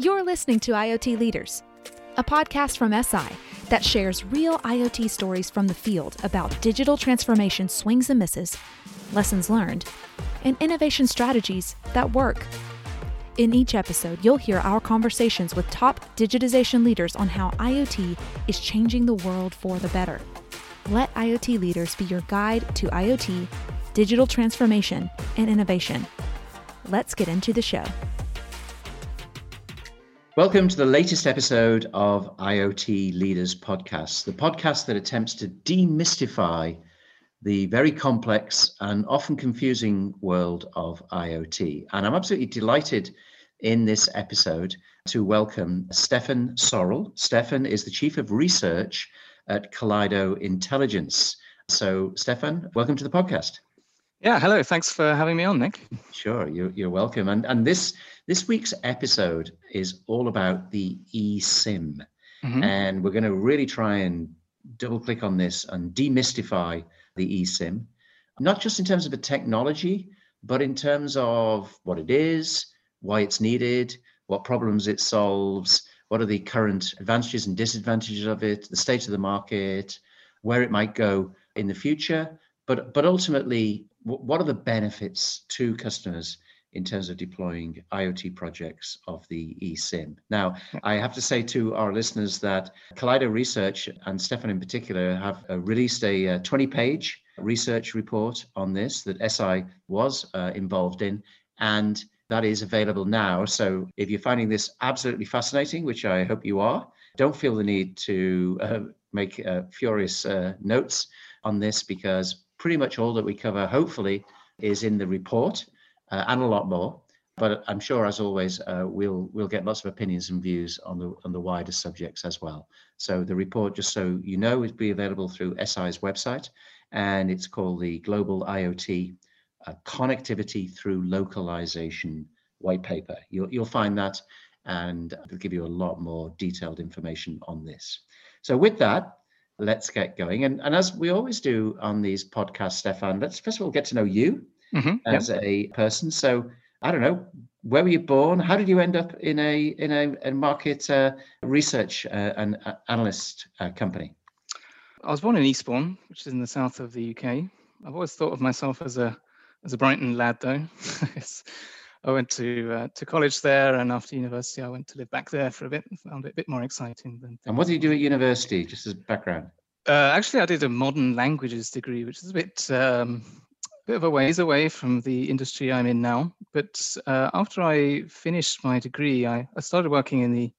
You're listening to IoT Leaders, a podcast from Eseye that shares real IoT stories from the field about digital transformation swings and misses, lessons learned, and innovation strategies that work. In each episode, you'll hear our conversations with top digitization leaders on how IoT is changing the world for the better. Let IoT leaders be your guide to IoT, digital transformation, and innovation. Let's get into the show. Welcome to the latest episode of IoT Leaders Podcast, the podcast that attempts to demystify the very complex and often confusing world of IoT. And I'm absolutely delighted in this episode to welcome Steffan Sorrell. Steffan is the Chief of Research at Kaleido Intelligence. So, Steffan, welcome to the podcast. Yeah, hello. Thanks for having me on, Nick. Sure, you're, you're welcome. And and this this week's episode is all about the eSIM, mm-hmm. and we're going to really try and double click on this and demystify the eSIM, not just in terms of the technology, but in terms of what it is, why it's needed, what problems it solves, what are the current advantages and disadvantages of it, the state of the market, where it might go in the future, but but ultimately what are the benefits to customers in terms of deploying IoT projects of the eSIM. Now, I have to say to our listeners that Kaleido Research and Steffan in particular have uh, released a 20 uh, page research report on this that Eseye was uh, involved in, and that is available now. So if you're finding this absolutely fascinating, which I hope you are, don't feel the need to uh, make uh, furious uh, notes on this because pretty much all that we cover, hopefully, is in the report uh, and a lot more. But I'm sure, as always, uh, we'll we'll get lots of opinions and views on the on the wider subjects as well. So the report, just so you know, is be available through Eseye's website, and it's called the Global IoT uh, Connectivity Through Localization white paper. You'll you'll find that, and it'll give you a lot more detailed information on this. So with that, let's get going. And, and as we always do on these podcasts, Steffan, let's first of all get to know you mm-hmm. as yep. a person. So I don't know, where were you born? How did you end up in a in a, a market uh, research uh, and uh, analyst uh, company? I was born in Eastbourne, which is in the south of the UK. I've always thought of myself as a as a Brighton lad, though. I went to uh, to college there, and after university, I went to live back there for a bit. Found it a bit more exciting than. And what did you do at university, just as background? Uh, actually, I did a modern languages degree, which is a bit um, bit of a ways away from the industry I'm in now. But uh, after I finished my degree, I, I started working in the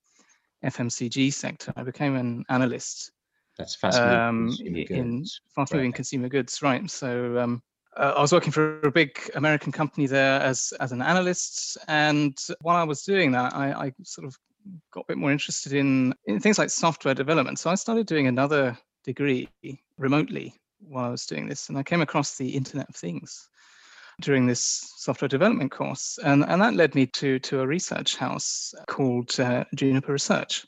FMCG sector. I became an analyst. That's fascinating. Um, in fast-moving right. consumer goods, right? So um, uh, I was working for a big American company there as as an analyst, and while I was doing that, I, I sort of got a bit more interested in in things like software development. So I started doing another degree remotely while I was doing this, and I came across the Internet of Things during this software development course, and, and that led me to to a research house called uh, Juniper Research.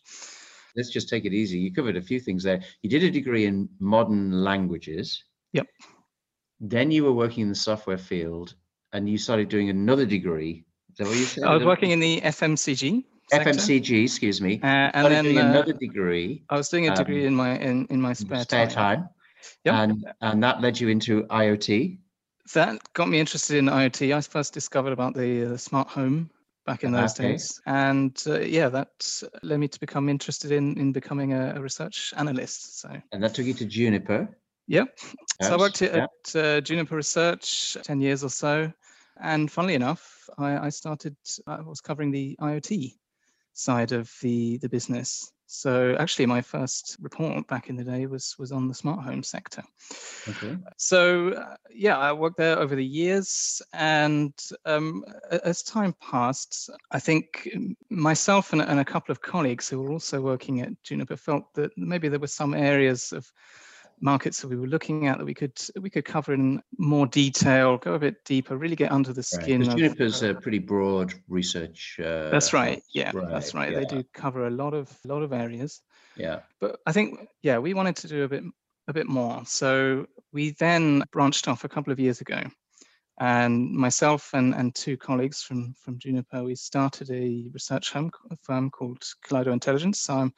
Let's just take it easy. You covered a few things there. You did a degree in modern languages. Yep. Then you were working in the software field and you started doing another degree. Is that what you said? I was working in the FMCG. Sector. FMCG, excuse me. Uh, and then uh, another degree. I was doing a degree um, in my in, in my spare, spare time. time. Yep. And and that led you into IoT. That got me interested in IoT. I first discovered about the uh, smart home back in those okay. days, and uh, yeah, that led me to become interested in in becoming a, a research analyst. So. And that took you to Juniper. Yep. Yes. So I worked at, at uh, Juniper Research 10 years or so. And funnily enough, I, I, started, I was covering the IoT side of the, the business. So actually, my first report back in the day was was on the smart home sector. Okay. So uh, yeah, I worked there over the years, and um, as time passed, I think myself and, and a couple of colleagues who were also working at Juniper felt that maybe there were some areas of markets that we were looking at that we could we could cover in more detail, go a bit deeper, really get under the skin. Right. Juniper's a pretty broad research. Uh, that's right. Yeah, right. that's right. Yeah. They do cover a lot of a lot of areas. Yeah. But I think yeah, we wanted to do a bit a bit more. So we then branched off a couple of years ago And myself and, and two colleagues from, from Juniper, we started a research firm, called Kaleido Intelligence. So I'm,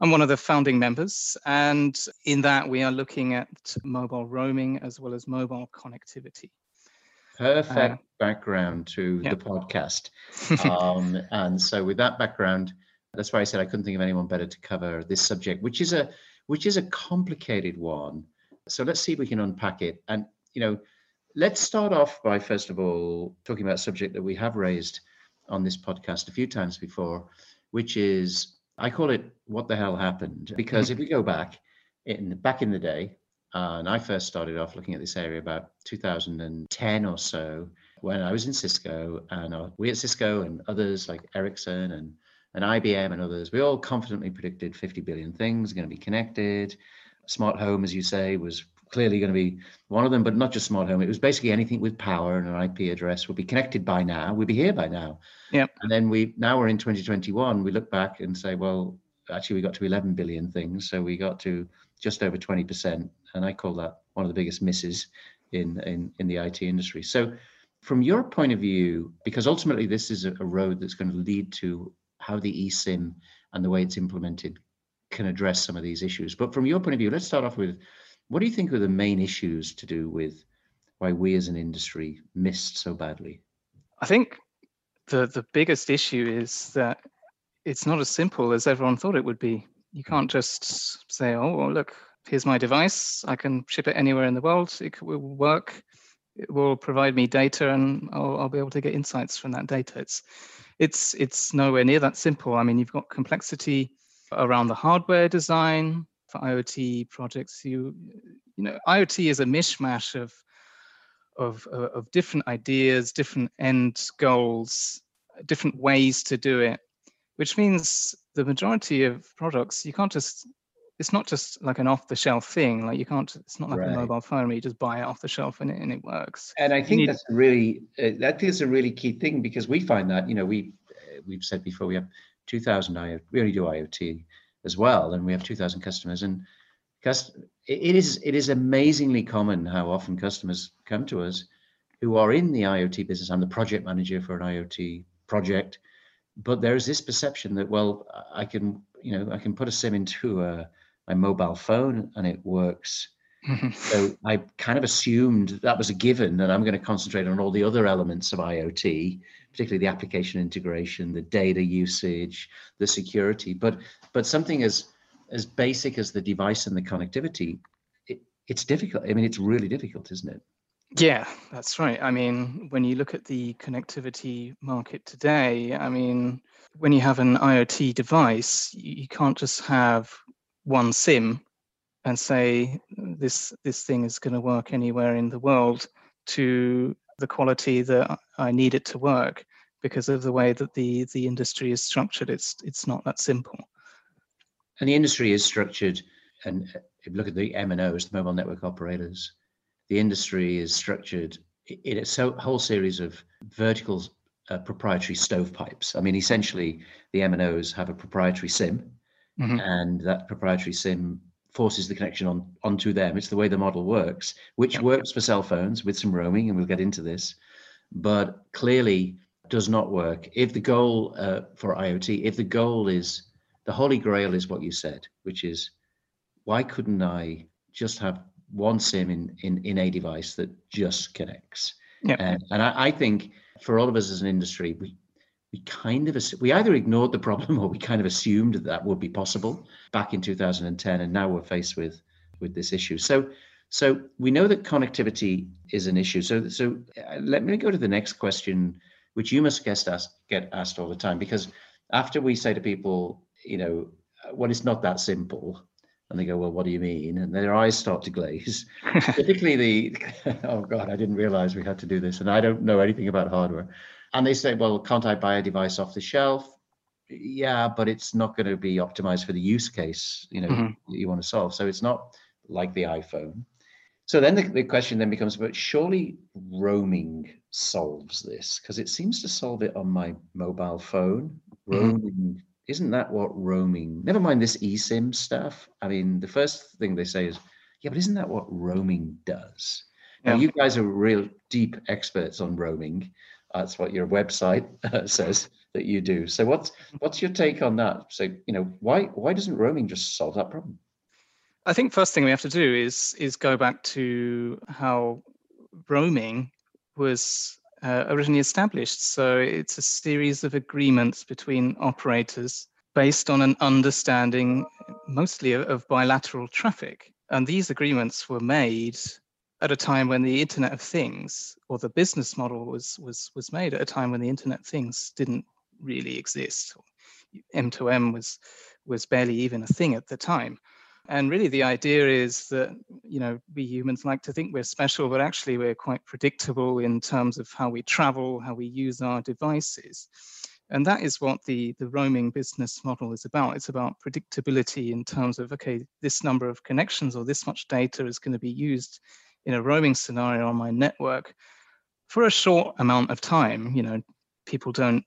I'm one of the founding members. And in that, we are looking at mobile roaming as well as mobile connectivity. Perfect uh, background to yeah. the podcast. Um, and so, with that background, that's why I said I couldn't think of anyone better to cover this subject, which is a which is a complicated one. So let's see if we can unpack it. And you know, let's start off by first of all talking about a subject that we have raised on this podcast a few times before, which is I call it "What the hell happened?" Because if we go back in back in the day, uh, and I first started off looking at this area about 2010 or so when I was in Cisco, and uh, we at Cisco and others like Ericsson and and IBM and others, we all confidently predicted 50 billion things going to be connected. Smart home, as you say, was clearly going to be one of them, but not just smart home. It was basically anything with power and an IP address would be connected by now. We'd be here by now. Yeah. And then we now we're in 2021. We look back and say, well, actually we got to 11 billion things, so we got to just over 20 percent, and I call that one of the biggest misses in in in the IT industry. So, from your point of view, because ultimately this is a road that's going to lead to how the eSIM and the way it's implemented can address some of these issues. But from your point of view, let's start off with what do you think are the main issues to do with why we as an industry missed so badly? I think the the biggest issue is that it's not as simple as everyone thought it would be. You can't just say, "Oh, well, look, here's my device. I can ship it anywhere in the world. It will work. It will provide me data, and I'll, I'll be able to get insights from that data." It's it's it's nowhere near that simple. I mean, you've got complexity around the hardware design for IoT projects. You you know, IoT is a mishmash of of of different ideas, different end goals, different ways to do it, which means the majority of products you can't just it's not just like an off the shelf thing. Like you can't. It's not like right. a mobile phone where you just buy it off the shelf and it, and it works. And I think need, that's really uh, that is a really key thing because we find that you know we uh, we've said before we have 2,000 IoT. We only do IoT as well, and we have 2,000 customers. And it is it is amazingly common how often customers come to us who are in the IoT business. I'm the project manager for an IoT project, but there is this perception that well, I can you know I can put a SIM into a my mobile phone and it works. Mm-hmm. So I kind of assumed that was a given, and I'm going to concentrate on all the other elements of IoT, particularly the application integration, the data usage, the security. But but something as as basic as the device and the connectivity, it, it's difficult. I mean, it's really difficult, isn't it? Yeah, that's right. I mean, when you look at the connectivity market today, I mean, when you have an IoT device, you can't just have one sim and say this this thing is going to work anywhere in the world to the quality that I need it to work because of the way that the the industry is structured. It's it's not that simple. And the industry is structured, and if you look at the MNOs, the mobile network operators, the industry is structured in a whole series of vertical uh, proprietary stovepipes. I mean, essentially, the MNOs have a proprietary SIM, mm-hmm. and that proprietary SIM forces the connection on onto them. It's the way the model works, which yep. works for cell phones with some roaming, and we'll get into this, but clearly does not work. If the goal uh, for IoT, if the goal is the holy grail is what you said, which is why couldn't I just have one SIM in in, in a device that just connects? Yeah. And, and I, I think for all of us as an industry, we we kind of we either ignored the problem or we kind of assumed that, that would be possible back in 2010 and now we're faced with with this issue so so we know that connectivity is an issue so so uh, let me go to the next question which you must get asked get asked all the time because after we say to people you know well it's not that simple and they go well what do you mean and their eyes start to glaze particularly the oh god i didn't realize we had to do this and i don't know anything about hardware and they say, well, can't I buy a device off the shelf? Yeah, but it's not going to be optimized for the use case you know mm-hmm. you want to solve. So it's not like the iPhone. So then the, the question then becomes, but surely roaming solves this because it seems to solve it on my mobile phone. Mm-hmm. Roaming mm-hmm. Isn't that what roaming? Never mind this eSIM stuff. I mean, the first thing they say is, yeah, but isn't that what roaming does? Now, you guys are real deep experts on roaming. That's what your website uh, says that you do. So, what's what's your take on that? So, you know, why why doesn't roaming just solve that problem? I think first thing we have to do is is go back to how roaming was uh, originally established. So it's a series of agreements between operators based on an understanding mostly of, of bilateral traffic. And these agreements were made at a time when the Internet of Things or the business model was was was made at a time when the Internet of Things didn't really exist. M2M was was barely even a thing at the time. And really the idea is that, you know, we humans like to think we're special, but actually we're quite predictable in terms of how we travel, how we use our devices. And that is what the, the roaming business model is about. It's about predictability in terms of, okay, this number of connections or this much data is going to be used in a roaming scenario on my network for a short amount of time. You know, people don't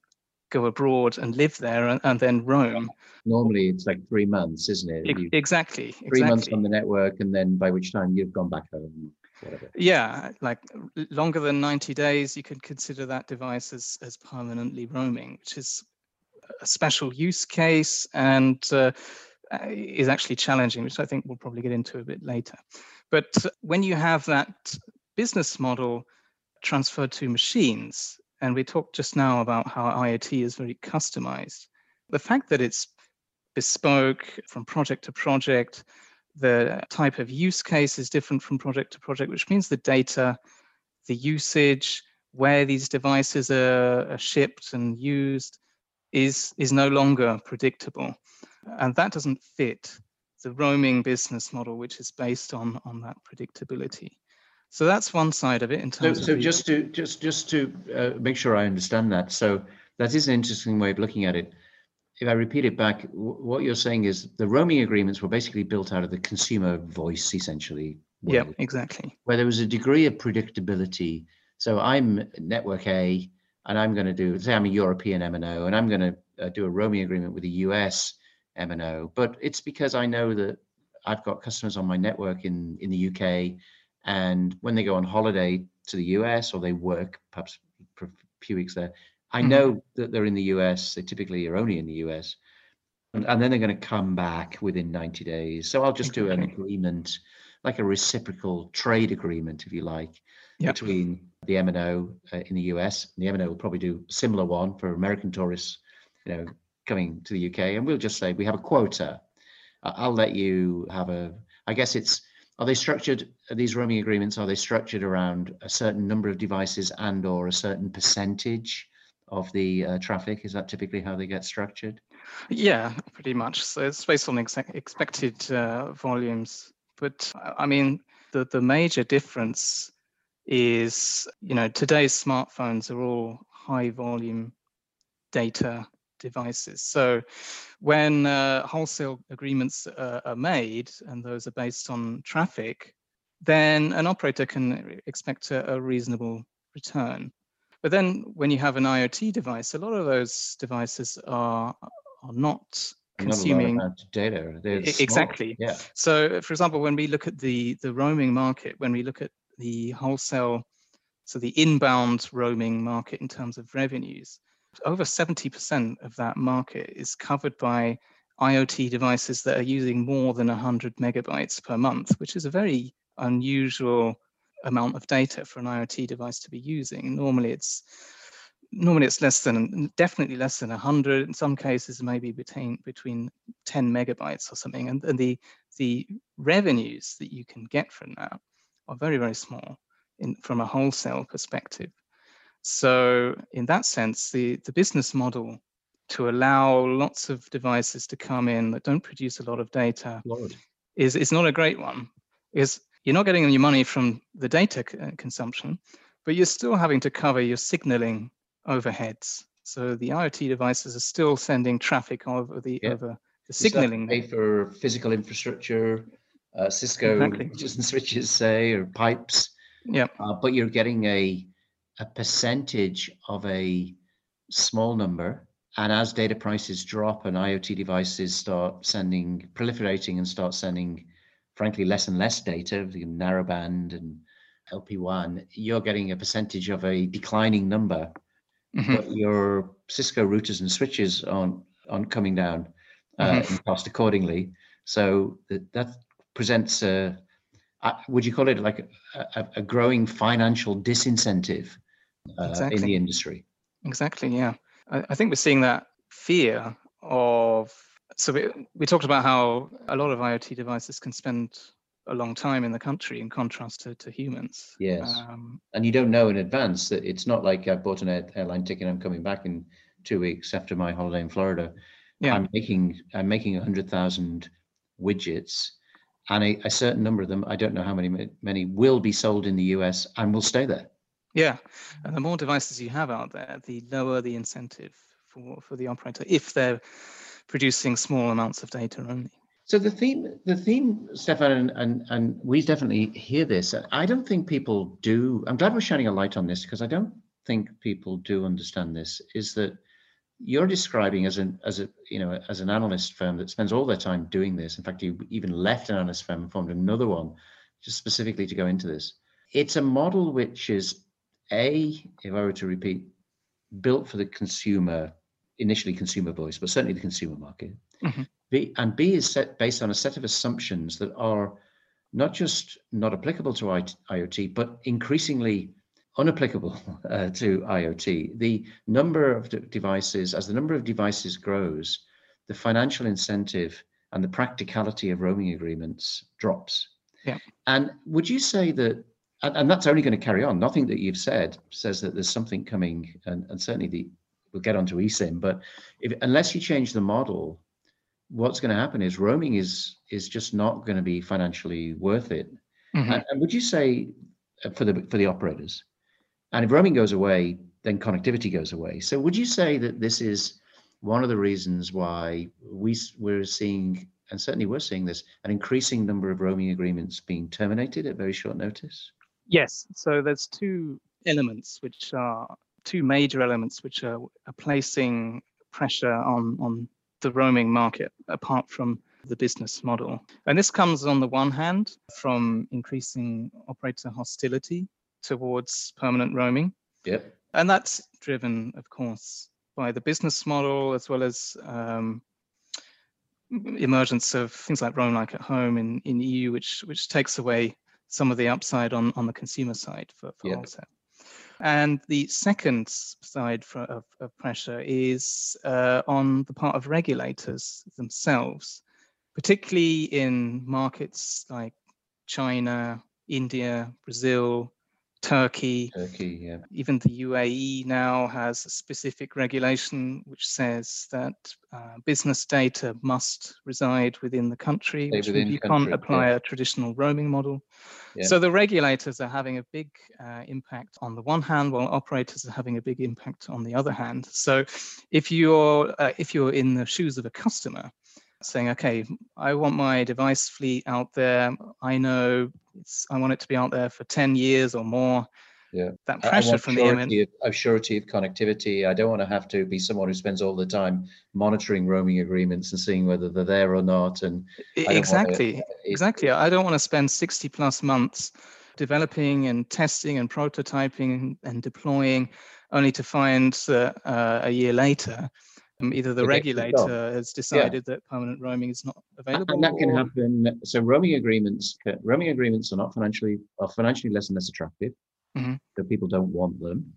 go abroad and live there and, and then roam. Normally, it's like three months, isn't it? You, exactly. Three exactly. months on the network, and then by which time you've gone back home. Whatever. Yeah, like longer than 90 days, you could consider that device as, as permanently roaming, which is a special use case and uh, is actually challenging, which I think we'll probably get into a bit later. But when you have that business model transferred to machines, and we talked just now about how IoT is very customized, the fact that it's bespoke from project to project, the type of use case is different from project to project, which means the data, the usage, where these devices are, shipped and used is, is no longer predictable. And that doesn't fit the roaming business model, which is based on, on that predictability. So that's one side of it in terms so, of. So just to just just to uh, make sure I understand that. So that is an interesting way of looking at it. If I repeat it back, what you're saying is the roaming agreements were basically built out of the consumer voice, essentially. Yeah, exactly. Where there was a degree of predictability. So I'm network A, and I'm going to do say I'm a European MNO, and I'm going to uh, do a roaming agreement with a US MNO, but it's because I know that I've got customers on my network in in the UK, and when they go on holiday to the US or they work perhaps for a few weeks there, I mm-hmm. know that they're in the US. They typically are only in the US, and, and then they're going to come back within 90 days. So I'll just do an agreement, like a reciprocal trade agreement, if you like, yep. between the MNO uh, in the US. And the MNO will probably do a similar one for American tourists, you know, coming to the UK, and we'll just say we have a quota. I'll let you have a. I guess it's. Are they structured? Are these roaming agreements? Are they structured around a certain number of devices and or a certain percentage of the uh, traffic? Is that typically how they get structured? Yeah, pretty much. So it's based on ex- expected uh, volumes. But I mean, the the major difference is, you know, today's smartphones are all high volume data devices. So when uh, wholesale agreements uh, are made and those are based on traffic, then an operator can expect a, a, reasonable return. But then when you have an IoT device, a lot of those devices are, are not consuming data. exactly. Yeah. So for example, when we look at the, the roaming market, when we look at the wholesale, so the inbound roaming market in terms of revenues, over 70% of that market is covered by IoT devices that are using more than 100 megabytes per month, which is a very unusual amount of data for an IoT device to be using. Normally it's normally it's less than definitely less than 100 in some cases maybe between between 10 megabytes or something. And, and the the revenues that you can get from that are very very small in from a wholesale perspective so in that sense, the, the business model to allow lots of devices to come in that don't produce a lot of data is, is not a great one. Is you're not getting your money from the data uh, consumption, but you're still having to cover your signaling overheads. So the IoT devices are still sending traffic over the yeah. over the signaling. Pay for physical infrastructure, uh, Cisco exactly. switches, say, or pipes. Yeah. Uh, but you're getting a a percentage of a small number. And as data prices drop and IoT devices start sending, proliferating and start sending, frankly, less and less data, the narrowband and LPWAN, you're getting a percentage of a declining number, mm-hmm. but your Cisco routers and switches aren't, aren't coming down uh, mm-hmm. in cost accordingly. So that, that presents a, would you call it like a, a growing financial disincentive uh, exactly. in the industry? Exactly, yeah. I, I think we're seeing that fear of so we, we talked about how a lot of IoT devices can spend a long time in the country in contrast to, to humans. Yes. Um, and you don't know in advance that it's not like I bought an airline ticket and I'm coming back in two weeks after my holiday in Florida. Yeah. I'm making I'm making a hundred thousand widgets and a, a, certain number of them, I don't know how many many will be sold in the US and will stay there. Yeah. And the more devices you have out there, the lower the incentive for, for the operator if they're producing small amounts of data only. So the theme, the theme, Steffan, and, and, and we definitely hear this. I don't think people do. I'm glad we're shining a light on this because I don't think people do understand this. Is that you're describing as an as a you know as an analyst firm that spends all their time doing this. In fact, you even left an analyst firm and formed another one just specifically to go into this. It's a model which is a, if I were to repeat, built for the consumer, initially consumer voice, but certainly the consumer market. Mm-hmm. B, and B is set based on a set of assumptions that are not just not applicable to IoT, but increasingly unapplicable uh, to IoT. The number of de- devices, as the number of devices grows, the financial incentive and the practicality of roaming agreements drops. Yeah. And would you say that, and, and that's only going to carry on, nothing that you've said says that there's something coming, and, and certainly the, we'll get onto eSIM, but if, unless you change the model, what's going to happen is roaming is is just not going to be financially worth it. Mm-hmm. And, and, would you say uh, for the for the operators, and if roaming goes away, then connectivity goes away. So would you say that this is one of the reasons why we we're seeing, and certainly we're seeing this, an increasing number of roaming agreements being terminated at very short notice? Yes. So there's two elements which are two major elements which are, are placing pressure on on the roaming market apart from the business model. And this comes on the one hand from increasing operator hostility towards permanent roaming. Yep. And that's driven, of course, by the business model as well as um, emergence of things like Roam Like at Home in, in EU, which which takes away some of the upside on, on the consumer side for, for yep. wholesale. And the second side for, of, of, pressure is uh, on the part of regulators themselves, particularly in markets like China, India, Brazil, Turkey. Turkey, yeah. Even the UAE now has a specific regulation which says that uh, business data must reside within the country, Stay which you country, can't apply yeah. a traditional roaming model. Yeah. So the regulators are having a big uh, impact on the one hand, while operators are having a big impact on the other hand. So if you're uh, if you're in the shoes of a customer, saying, okay, I want my device fleet out there. I know it's, I want it to be out there for 10 years or more. Yeah. That pressure from the MN. Of surety of connectivity. I don't want to have to be someone who spends all the time monitoring roaming agreements and seeing whether they're there or not. And exactly, to, exactly. I don't want to spend 60 plus months developing and testing and prototyping and deploying only to find that uh, a year later um, either the regulator has decided yeah. that permanent roaming is not available. And that can or... happen. So roaming agreements, roaming agreements are not financially are financially less and less attractive. Mm-hmm. So people don't want them.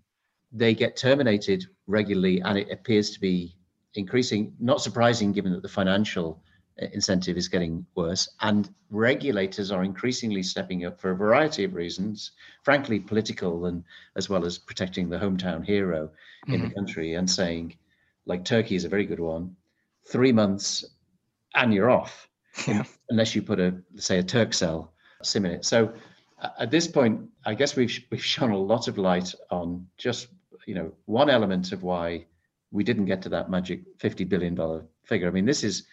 They get terminated regularly, and it appears to be increasing. Not surprising, given that the financial uh, incentive is getting worse, and regulators are increasingly stepping up for a variety of reasons, frankly political and as well as protecting the hometown hero in mm-hmm. the country, and saying like Turkey is a very good one, three months and you're off, yeah. unless you put a say a Turkcell sim in it. So at this point, I guess we've we've shone a lot of light on just you know one element of why we didn't get to that magic fifty billion dollar figure. I mean, this is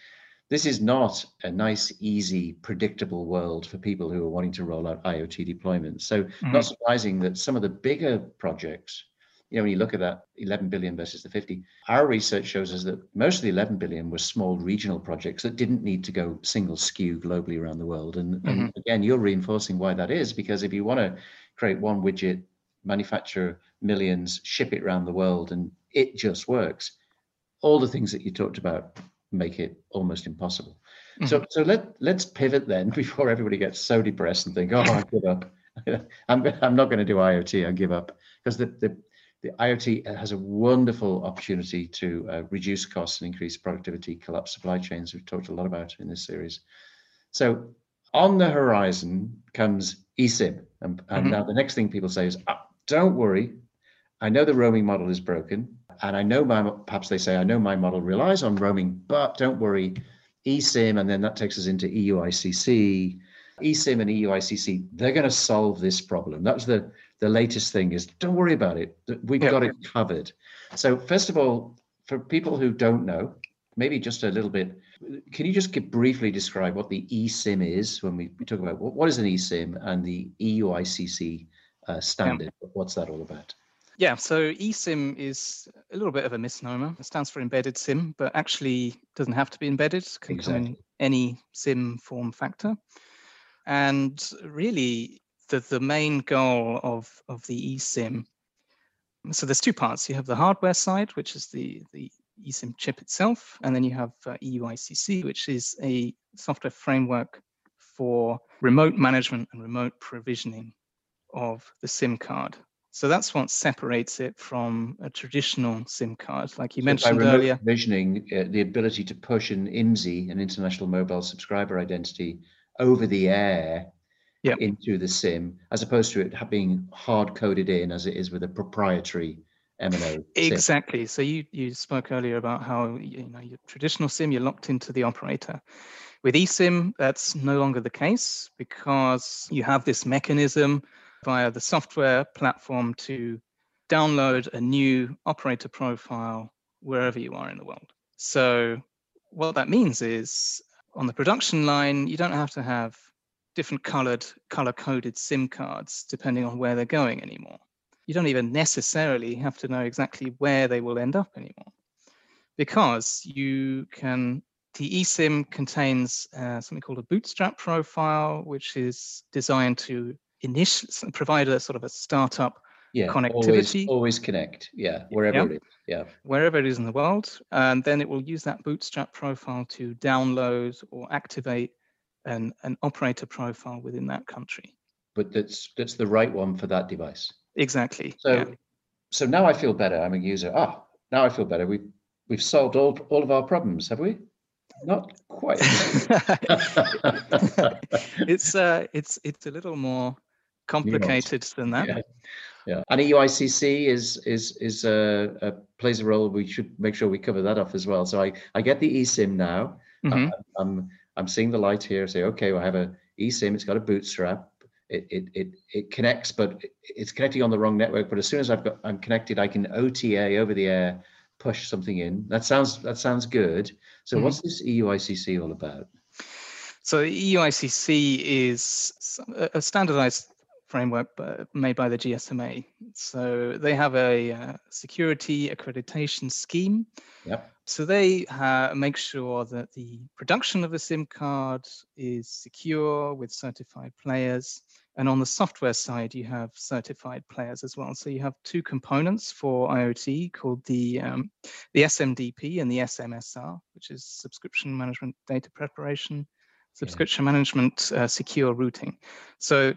this is not a nice, easy, predictable world for people who are wanting to roll out IoT deployments. So, mm-hmm. not surprising that some of the bigger projects you know, when you look at that 11 billion versus the 50, our research shows us that most of the 11 billion were small regional projects that didn't need to go single SKU globally around the world. And, mm-hmm. and again, you're reinforcing why that is because if you want to create one widget, manufacture millions, ship it around the world, and it just works. All the things that you talked about make it almost impossible. Mm-hmm. So, so let let's pivot then before everybody gets so depressed and think, oh, I give up. I'm I'm not going to do IoT. I give up because the the the IoT has a wonderful opportunity to uh, reduce costs and increase productivity, collapse supply chains. We've talked a lot about in this series. So on the horizon comes eSIM. And, and mm-hmm. now the next thing people say is, oh, don't worry. I know the roaming model is broken. And I know my, perhaps they say, I know my model relies on roaming, but don't worry, eSIM, and then that takes us into EUICC. eSIM and EUICC, they're going to solve this problem. That's the, the latest thing is don't worry about it. We've yeah. got it covered. So first of all, for people who don't know, maybe just a little bit, can you just briefly describe what the eSIM is when we, we talk about what, what is an eSIM and the EUICC uh, standard? Yeah. What's that all about? Yeah, so eSIM is a little bit of a misnomer. It stands for embedded SIM, but actually doesn't have to be embedded, can exactly. come in any SIM form factor. And really, the, the main goal of, of the eSIM, so there's two parts. You have the hardware side, which is the, the eSIM chip itself, and then you have uh, EUICC, which is a software framework for remote management and remote provisioning of the SIM card. So that's what separates it from a traditional SIM card, like you so mentioned by earlier. Provisioning, uh, the ability to push an IMSI, an international mobile subscriber identity, over the air yep. into the SIM, as opposed to it being hard coded in as it is with a proprietary MNO. Exactly. So you you spoke earlier about how you know your traditional SIM you're locked into the operator. With eSIM, that's no longer the case because you have this mechanism via the software platform to download a new operator profile wherever you are in the world. So, what that means is on the production line, you don't have to have different colored, color coded SIM cards depending on where they're going anymore. You don't even necessarily have to know exactly where they will end up anymore because you can. The eSIM contains uh, something called a bootstrap profile, which is designed to initial provide a sort of a startup yeah, connectivity. Always, always connect. Yeah, wherever yeah. it is. Yeah. Wherever it is in the world. And then it will use that bootstrap profile to download or activate an, an operator profile within that country. But that's that's the right one for that device. Exactly. So yeah. so now I feel better. I'm a user. Ah, now I feel better. We we've solved all all of our problems, have we? Not quite. it's uh it's it's a little more complicated than that. Yeah. yeah. And EUICC is is is uh, uh, plays a role. We should make sure we cover that off as well. So I I get the eSIM now. Mm-hmm. Uh, I'm seeing the light here. Say okay, well, I have a eSIM. It's got a bootstrap. It, it it it connects, but it's connecting on the wrong network. But as soon as I've got I'm connected, I can OTA over the air push something in. That sounds that sounds good. So mm-hmm. what's this EUICC all about? So the EUICC is a standardized framework made by the GSMA. So they have a uh, security accreditation scheme. Yep. So they uh, make sure that the production of a SIM card is secure with certified players. And on the software side, you have certified players as well. So you have two components for IoT called the um, the SMDP and the SMSR, which is Subscription Management Data Preparation, Subscription yeah. Management uh, Secure Routing. So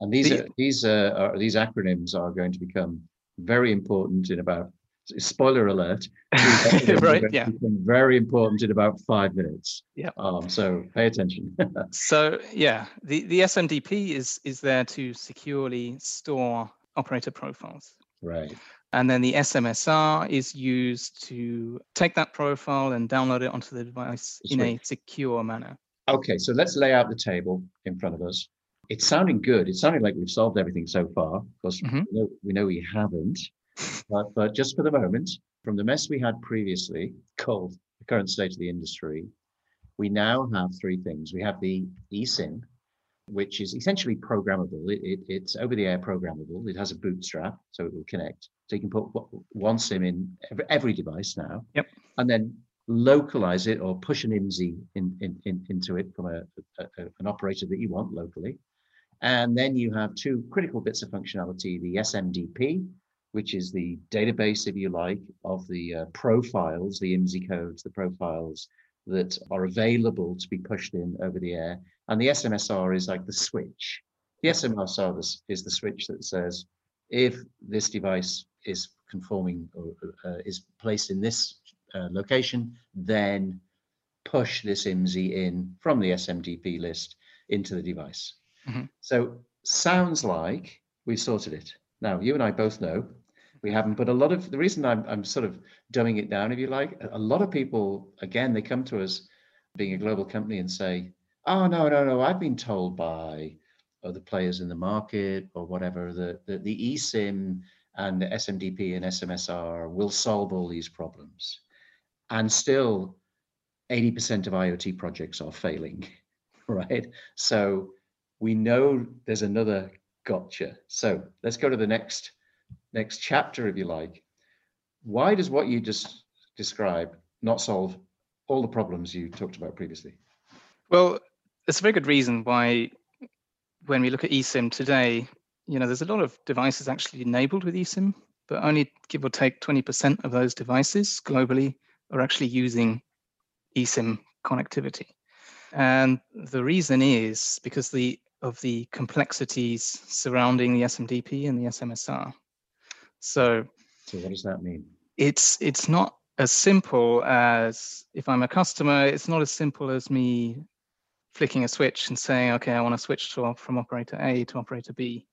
and these the, are, these uh, are, these acronyms are going to become very important in about spoiler alert. right. Yeah. Very important in about five minutes. Yeah. Um, so pay attention. so yeah, the the SMDP is is there to securely store operator profiles. Right. And then the SMSR is used to take that profile and download it onto the device That's in right. a secure manner. Okay, so let's lay out the table in front of us it's sounding good. It's sounding like we've solved everything so far, because mm-hmm. we, know, we know we haven't. But, but just for the moment, from the mess we had previously, called the current state of the industry, we now have three things. We have the eSIM, which is essentially programmable. It, it, it's over the air programmable. It has a bootstrap, so it will connect. So you can put one SIM in every, every device now. Yep. And then localize it or push an IMSI in, in, in, into it from a, a, an operator that you want locally And then you have two critical bits of functionality, the SMDP, which is the database, if you like, of the uh, profiles, the IMSI codes, the profiles that are available to be pushed in over the air. And the SMSR is like the switch. The SMSR is the switch that says if this device is conforming or uh, is placed in this uh, location, then push this IMSI in from the SMDP list into the device. Mm-hmm. So sounds like we've sorted it. Now, you and I both know we haven't, but a lot of the reason I'm, I'm sort of dumbing it down, if you like, a lot of people, again, they come to us being a global company and say, oh, no, no, no, I've been told by other players in the market or whatever that the, the eSIM and the SMDP and SMSR will solve all these problems. And still, 80% of IoT projects are failing, right? So we know there's another gotcha. So let's go to the next next chapter, if you like. Why does what you just described not solve all the problems you talked about previously? Well, it's a very good reason why when we look at eSIM today, you know, there's a lot of devices actually enabled with eSIM, but only give or take 20% of those devices globally are actually using eSIM connectivity. And the reason is because the of the complexities surrounding the SMDP and the SMSR. So, so what does that mean? It's it's not as simple as if I'm a customer. It's not as simple as me flicking a switch and saying, okay, I want to switch to, from operator A to operator B,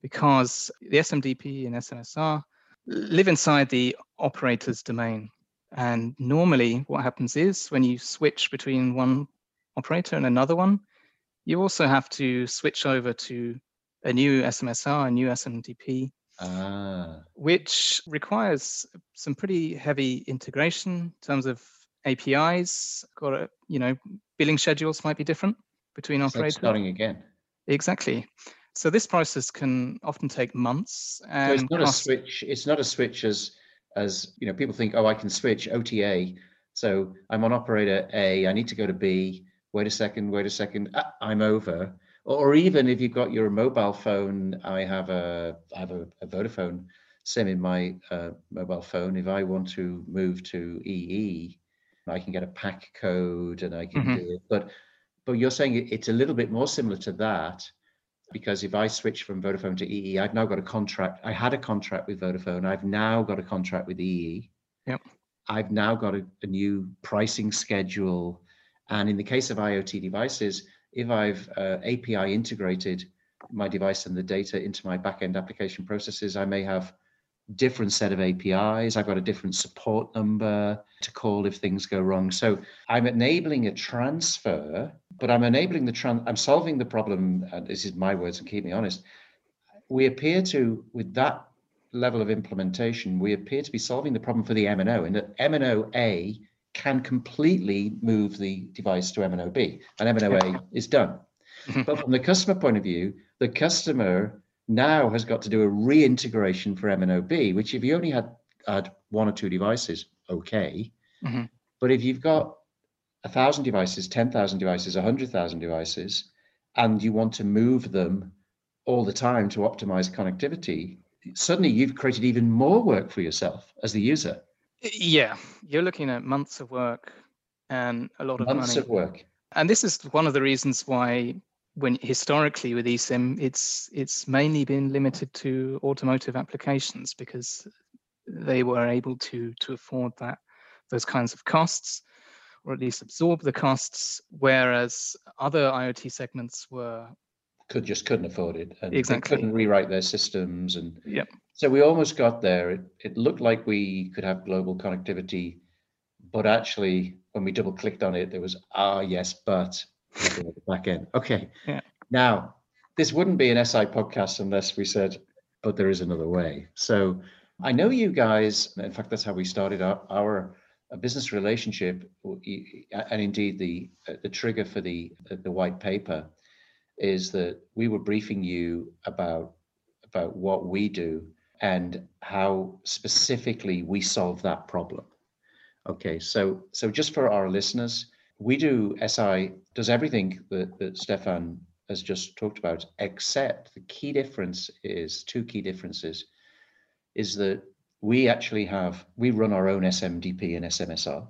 because the SMDP and SMSR live inside the operator's domain. And normally, what happens is when you switch between one operator and another one, you also have to switch over to a new SMSR, a new SMDP, ah. which requires some pretty heavy integration in terms of APIs. Got a, you know, billing schedules might be different between operators. Like starting again. Exactly. So this process can often take months. And so it's not a switch. It's not a switch as as you know. People think, oh, I can switch OTA. So I'm on operator A. I need to go to B wait a second, wait a second, ah, I'm over. Or even if you've got your mobile phone, I have a I have a, a Vodafone SIM in my uh, mobile phone. If I want to move to EE, I can get a PAC code and I can mm-hmm. do it. But but you're saying it's a little bit more similar to that because if I switch from Vodafone to EE, I've now got a contract. I had a contract with Vodafone. I've now got a contract with EE. Yep. I've now got a, a new pricing schedule and in the case of IoT devices, if I've uh, API integrated my device and the data into my backend application processes, I may have different set of APIs. I've got a different support number to call if things go wrong. So I'm enabling a transfer, but I'm enabling the trans. I'm solving the problem. And this is my words, and keep me honest. We appear to, with that level of implementation, we appear to be solving the problem for the MNO, and that MNO A can completely move the device to MNOB, and MNOA is done. but from the customer point of view, the customer now has got to do a reintegration for MNOB, which if you only had, had one or two devices, okay. Mm-hmm. But if you've got a thousand devices, 10,000 devices, 100,000 devices, and you want to move them all the time to optimize connectivity, suddenly you've created even more work for yourself as the user. Yeah, you're looking at months of work and a lot of months money. of work. And this is one of the reasons why, when historically with eSIM, it's it's mainly been limited to automotive applications because they were able to to afford that those kinds of costs, or at least absorb the costs, whereas other IoT segments were could just couldn't afford it. And exactly. couldn't rewrite their systems. And yep. so we almost got there. It, it looked like we could have global connectivity but actually when we double clicked on it there was ah yes but back end. Okay. Yeah. now this wouldn't be an Eseye podcast unless we said but there is another way. So i know you guys in fact that's how we started our, our uh, business relationship and indeed the uh, the trigger for the uh, the white paper is that we were briefing you about about what we do and how specifically we solve that problem. Okay, so so just for our listeners, we do Eseye does everything that, that Steffan has just talked about, except the key difference is two key differences is that we actually have we run our own SMDP and SMSR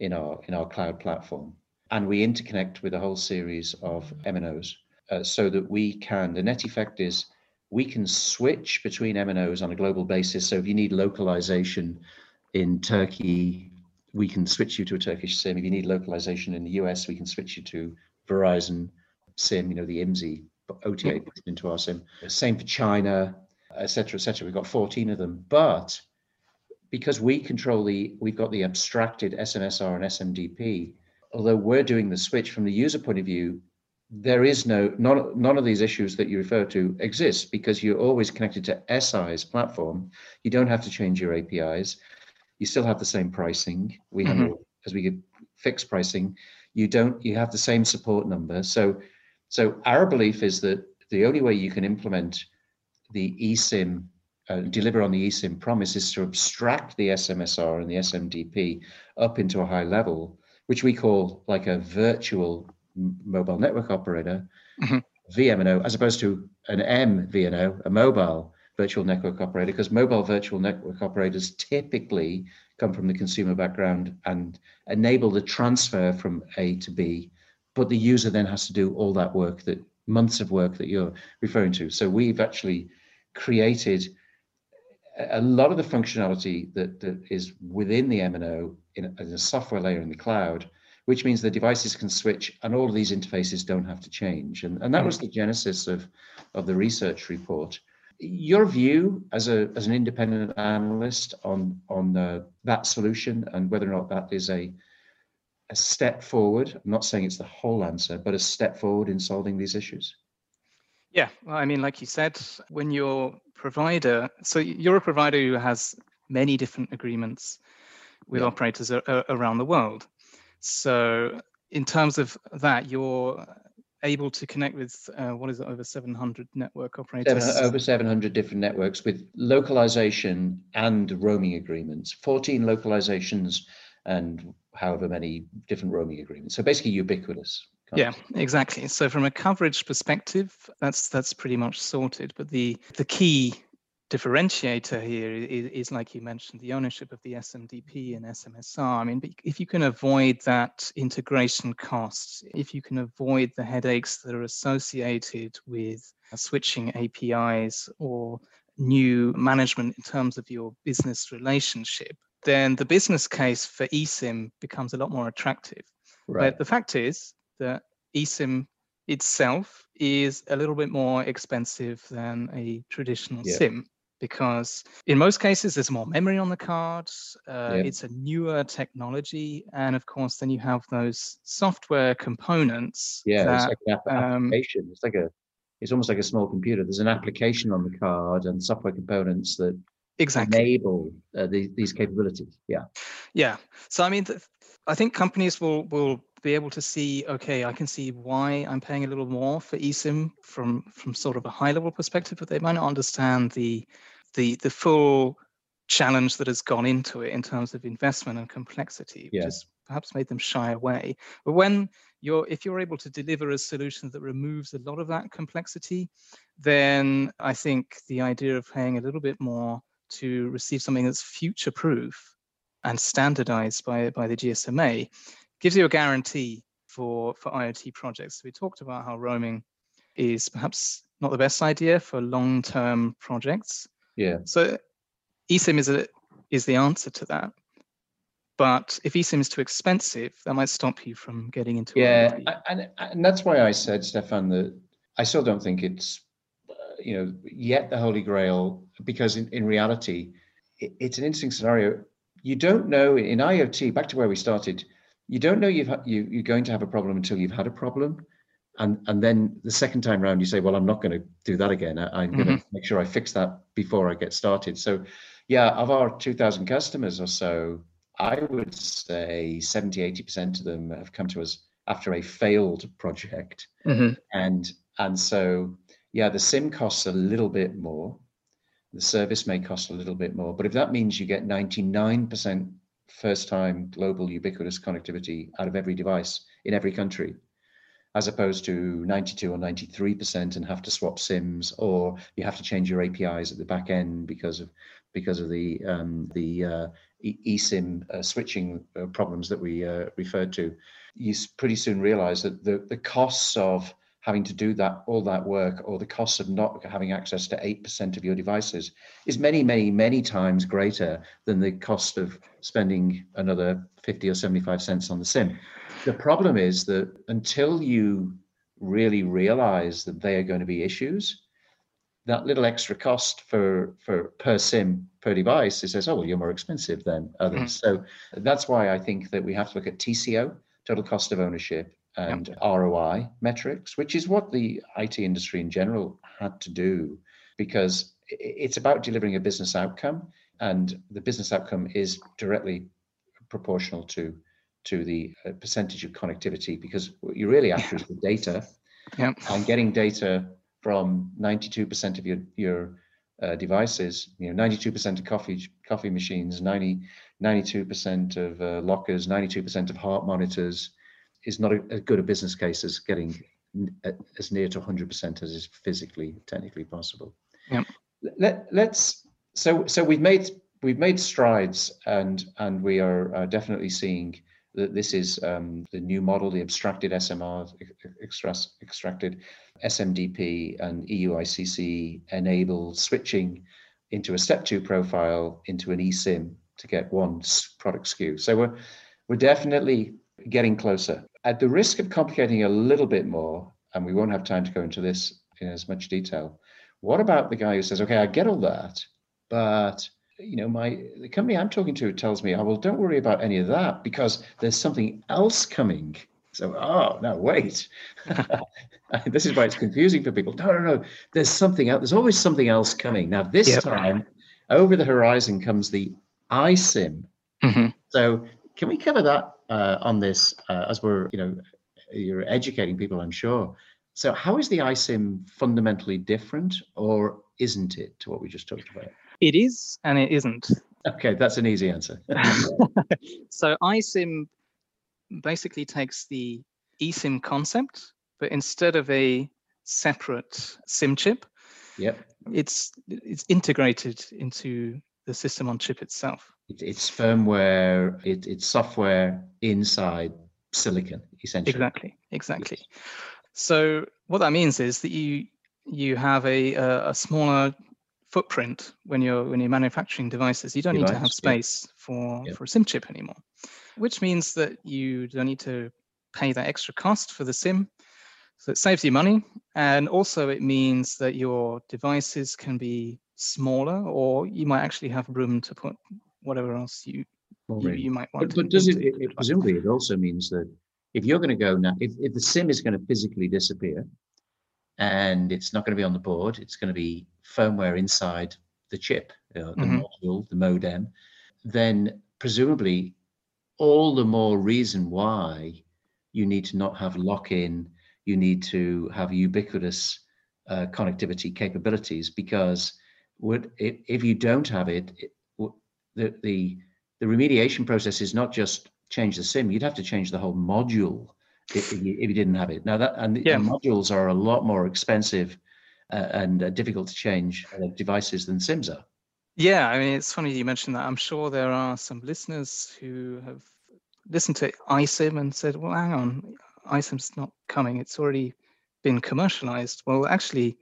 in our in our cloud platform, and we interconnect with a whole series of MNOs uh, so that we can. The net effect is we can switch between MNOs on a global basis. So if you need localization in Turkey, we can switch you to a Turkish SIM. If you need localization in the US, we can switch you to Verizon SIM, you know, the IMSI OTA mm-hmm. into our SIM. Same for China, etc., etc. We've got 14 of them. But because we control the, we've got the abstracted SMSR and SMDP, although we're doing the switch from the user point of view, there is no, none, none of these issues that you refer to exist because you're always connected to Eseye's platform. You don't have to change your APIs. You still have the same pricing. We mm-hmm. have, as we get fixed pricing, you don't, you have the same support number. So, so our belief is that the only way you can implement the eSIM uh, deliver on the eSIM promise is to abstract the SMSR and the SMDP up into a high level, which we call like a virtual mobile network operator, mm-hmm. VMNO, as opposed to an MVNO, a mobile virtual network operator, because mobile virtual network operators typically come from the consumer background and enable the transfer from A to B, but the user then has to do all that work that months of work that you're referring to. So we've actually created a lot of the functionality that, that is within the MNO in, in a software layer in the cloud, which means the devices can switch and all of these interfaces don't have to change. And, and that was the genesis of, of the research report. Your view as, a, as an independent analyst on, on uh, that solution and whether or not that is a, a step forward, I'm not saying it's the whole answer, but a step forward in solving these issues? Yeah, well, I mean, like you said, when your provider, so you're a provider who has many different agreements with yeah. operators a, a, around the world. So, in terms of that, you're able to connect with uh, what is it, over 700 network operators? Seven, over 700 different networks with localization and roaming agreements, 14 localizations and however many different roaming agreements. So basically ubiquitous. Yeah, exactly. So from a coverage perspective, that's that's pretty much sorted. But the the key differentiator here is, is, like you mentioned, the ownership of the SMDP and SMSR. I mean, if you can avoid that integration costs, if you can avoid the headaches that are associated with uh, switching APIs or new management in terms of your business relationship, then the business case for eSIM becomes a lot more attractive. Right. But the fact is, that eSIM itself is a little bit more expensive than a traditional yeah. SIM because in most cases there's more memory on the card uh, yeah. it's a newer technology and of course then you have those software components yeah that, it's like an um, application. Um, it's like a it's almost like a small computer. There's an application on the card and software components that exactly. enable uh, the, these capabilities. Yeah. Yeah. So i mean th- i think companies will will be able to see, okay, I can see why I'm paying a little more for eSIM from from sort of a high level perspective, but they might not understand the the the full challenge that has gone into it in terms of investment and complexity, which yeah. has perhaps made them shy away. But when you're if you're able to deliver a solution that removes a lot of that complexity, then I think the idea of paying a little bit more to receive something that's future proof and standardized by by the GSMA gives you a guarantee for, for IoT projects. We talked about how roaming is perhaps not the best idea for long-term projects. Yeah. So eSIM is a is the answer to that. But if eSIM is too expensive, that might stop you from getting into it. yeah, and and that's why I said, Steffan, that I still don't think it's uh, you know yet the holy grail because in, in reality it, it's an interesting scenario. You don't know in IoT. Back to where we started you don't know you've you, you're going to have a problem until you've had a problem and and then the second time round you say well i'm not going to do that again. I, am mm-hmm. going to make sure i fix that before i get started. So yeah of our 2000 customers or so i would say 70 80% of them have come to us after a failed project. Mm-hmm. and and so yeah the sim costs a little bit more. The service may cost a little bit more. But if that means you get 99% first time global ubiquitous connectivity out of every device in every country, as opposed to 92 or 93% and have to swap SIMs, or you have to change your APIs at the back end because of because of the um, the uh, eSIM uh, switching uh, problems that we uh, referred to. You pretty soon realize that the, the costs of having to do that all that work or the cost of not having access to 8% of your devices is many many many times greater than the cost of spending another 50 or 75 cents on the sim the problem is that until you really realize that they are going to be issues that little extra cost for for per sim per device it says oh well you're more expensive than others mm-hmm. so that's why i think that we have to look at tco total cost of ownership and yep. ROI metrics, which is what the IT industry in general had to do because it's about delivering a business outcome and the business outcome is directly proportional to to the uh, percentage of connectivity because what you're really after is the data yep. and getting data from 92% of your your uh, devices you know 92% of coffee coffee machines 90 92% of uh, lockers 92% of heart monitors is not a, as good a business case as getting as near to 100% as is physically technically possible. Yeah. Let, let's so so we've made we've made strides and and we are uh, definitely seeing this is um, the new model, the abstracted SMR, extracted SMDP and EUICC enable switching into a step two profile into an eSIM to get one product SKU. So we're we're definitely getting closer. At the risk of complicating a little bit more, and we won't have time to go into this in as much detail, what about the guy who says, okay, I get all that, but you know, my the company I'm talking to tells me, oh well, don't worry about any of that because there's something else coming. So, oh no, wait. this is why it's confusing for people. No, no, no. There's something else. There's always something else coming. Now, this yep. time, over the horizon comes the iSIM. Mm-hmm. So, can we cover that uh, on this uh, as we're, you know, you're educating people, I'm sure. So, how is the iSIM fundamentally different, or isn't it, to what we just talked about? It is, and it isn't. Okay, that's an easy answer. so, iSIM basically takes the eSIM concept, but instead of a separate SIM chip, yep. it's it's integrated into the system on chip itself. It's firmware, it, it's software inside silicon, essentially. Exactly, exactly. Yes. So what that means is that you you have a a, a smaller footprint when you're when you're manufacturing devices. You don't Device, need to have space yeah. for yeah. for a SIM chip anymore, which means that you don't need to pay that extra cost for the SIM. So it saves you money, and also it means that your devices can be smaller, or you might actually have room to put whatever else you you, you, might want. But, but does it, it, it, presumably it also means that if you're going to go now, if, if the sim is going to physically disappear and it's not going to be on the board, it's going to be firmware inside the chip, you know, the mm-hmm. module, the modem, then presumably all the more reason why you need to not have lock-in, you need to have ubiquitous uh, connectivity capabilities because would if, if you don't have it, it the, the the remediation process is not just change the sim. You'd have to change the whole module if, you, if you, didn't have it. Now that and yeah. the modules are a lot more expensive uh, and uh, difficult to change uh, devices than sims are. Yeah i mean it's funny you mentioned that. I'm sure there are some listeners who have listened to isim and said well hang on isim's not coming. It's already been commercialized. Well actually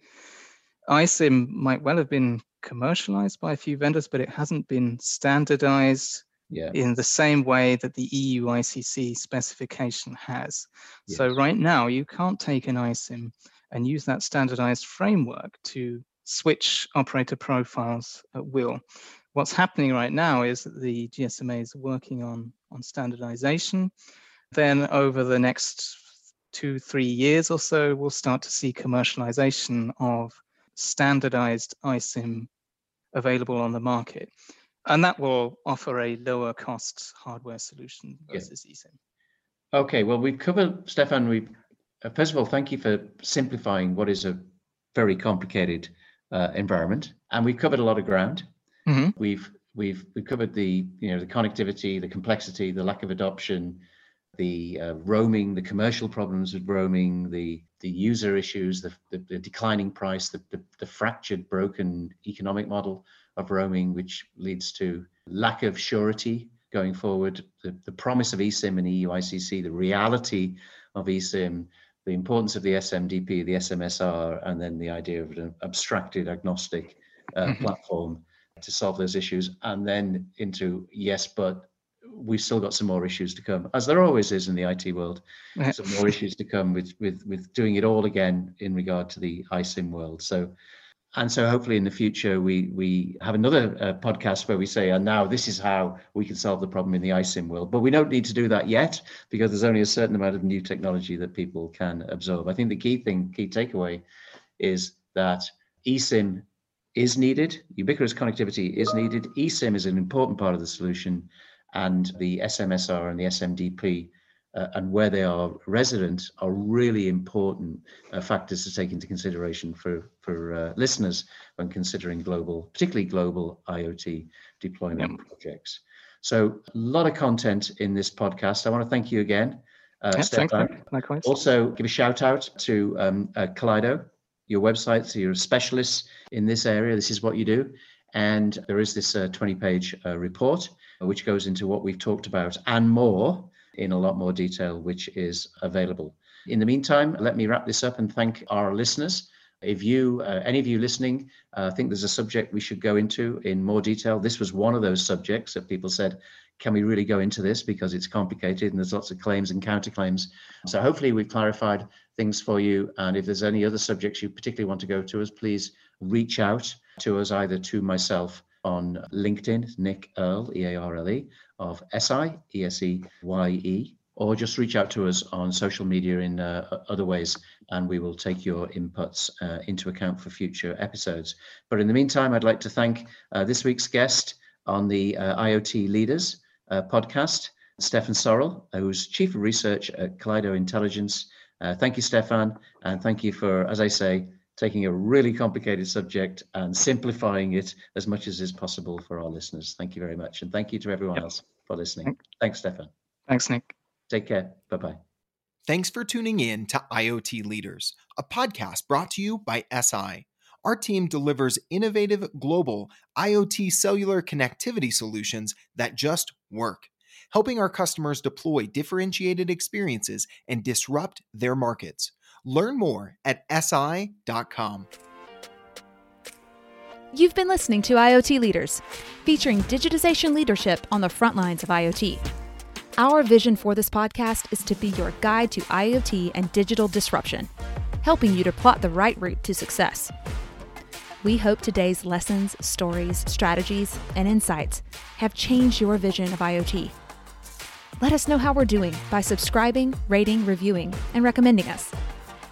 isim might well have been commercialized by a few vendors, but it hasn't been standardized yeah. in the same way that the EUICC specification has. Yes. So right now, you can't take an ISIM and use that standardized framework to switch operator profiles at will. What's happening right now is that the GSMA is working on, on standardization. Then over the next two, three years or so, we'll start to see commercialization of standardized ISIM available on the market. And that will offer a lower cost hardware solution versus yeah. eSIM. Okay, well, we've covered, Steffan, we uh, first of all, thank you for simplifying what is a very complicated uh, environment. And we've covered a lot of ground. Mm-hmm. We've we've we've covered the you know the connectivity, the complexity, the lack of adoption, the uh, roaming, the commercial problems with roaming, the the user issues, the, the, the declining price, the, the, the fractured, broken economic model of roaming, which leads to lack of surety going forward, the, the promise of eSIM and EUICC, the reality of eSIM, the importance of the SMDP, the SMSR, and then the idea of an abstracted agnostic uh, mm-hmm. platform to solve those issues, and then into yes, but we've still got some more issues to come, as there always is in the IT world. some more issues to come with with with doing it all again in regard to the iSIM world. So and so hopefully in the future we we have another uh, podcast where we say and now this is how we can solve the problem in the isim world. But we don't need to do that yet because there's only a certain amount of new technology that people can absorb. I think the key thing key takeaway is that esim is needed ubiquitous connectivity is needed esim is an important part of the solution and the smsr and the smdp uh, and where they are resident are really important uh, factors to take into consideration for for uh, listeners when considering global, particularly global IoT deployment projects. So a lot of content in this podcast. I want to thank you again, uh, yeah, Steffan. Likewise. Also, give a shout out to um, uh, Kaleido, your website. So you're a specialist in this area. This is what you do. And there is this 20 page report which goes into what we've talked about and more in a lot more detail, which is available. In the meantime, let me wrap this up and thank our listeners. If you, uh, any of you listening, uh, think there's a subject we should go into in more detail, this was one of those subjects that people said, can we really go into this because it's complicated and there's lots of claims and counterclaims. So hopefully we've clarified things for you. And if there's any other subjects you particularly want to go to us, please reach out to us either to myself on LinkedIn, Nick Earle, E A R L E, of Eseye, E S E Y E, or just reach out to us on social media in uh, other ways, and we will take your inputs uh, into account for future episodes. But in the meantime, I'd like to thank uh, this week's guest on the uh, IoT Leaders uh, podcast, Steffan Sorrell, who's Chief of Research at Kaleido Intelligence. Uh, thank you, Steffan, and thank you for, as I say, taking a really complicated subject and simplifying it as much as is possible for our listeners. Thank you very much. And thank you to everyone yep. else for listening. Thanks, Steffan. Thanks, Nick. Take care. Bye bye. Thanks for tuning in to IoT Leaders, a podcast brought to you by Eseye. Our team delivers innovative global IoT cellular connectivity solutions that just work, helping our customers deploy differentiated experiences and disrupt their markets. Learn more at eseye.com. You've been listening to IoT Leaders, featuring digitization leadership on the front lines of IoT. Our vision for this podcast is to be your guide to IoT and digital disruption, helping you to plot the right route to success. We hope today's lessons, stories, strategies, and insights have changed your vision of IoT. Let us know how we're doing by subscribing, rating, reviewing, and recommending us.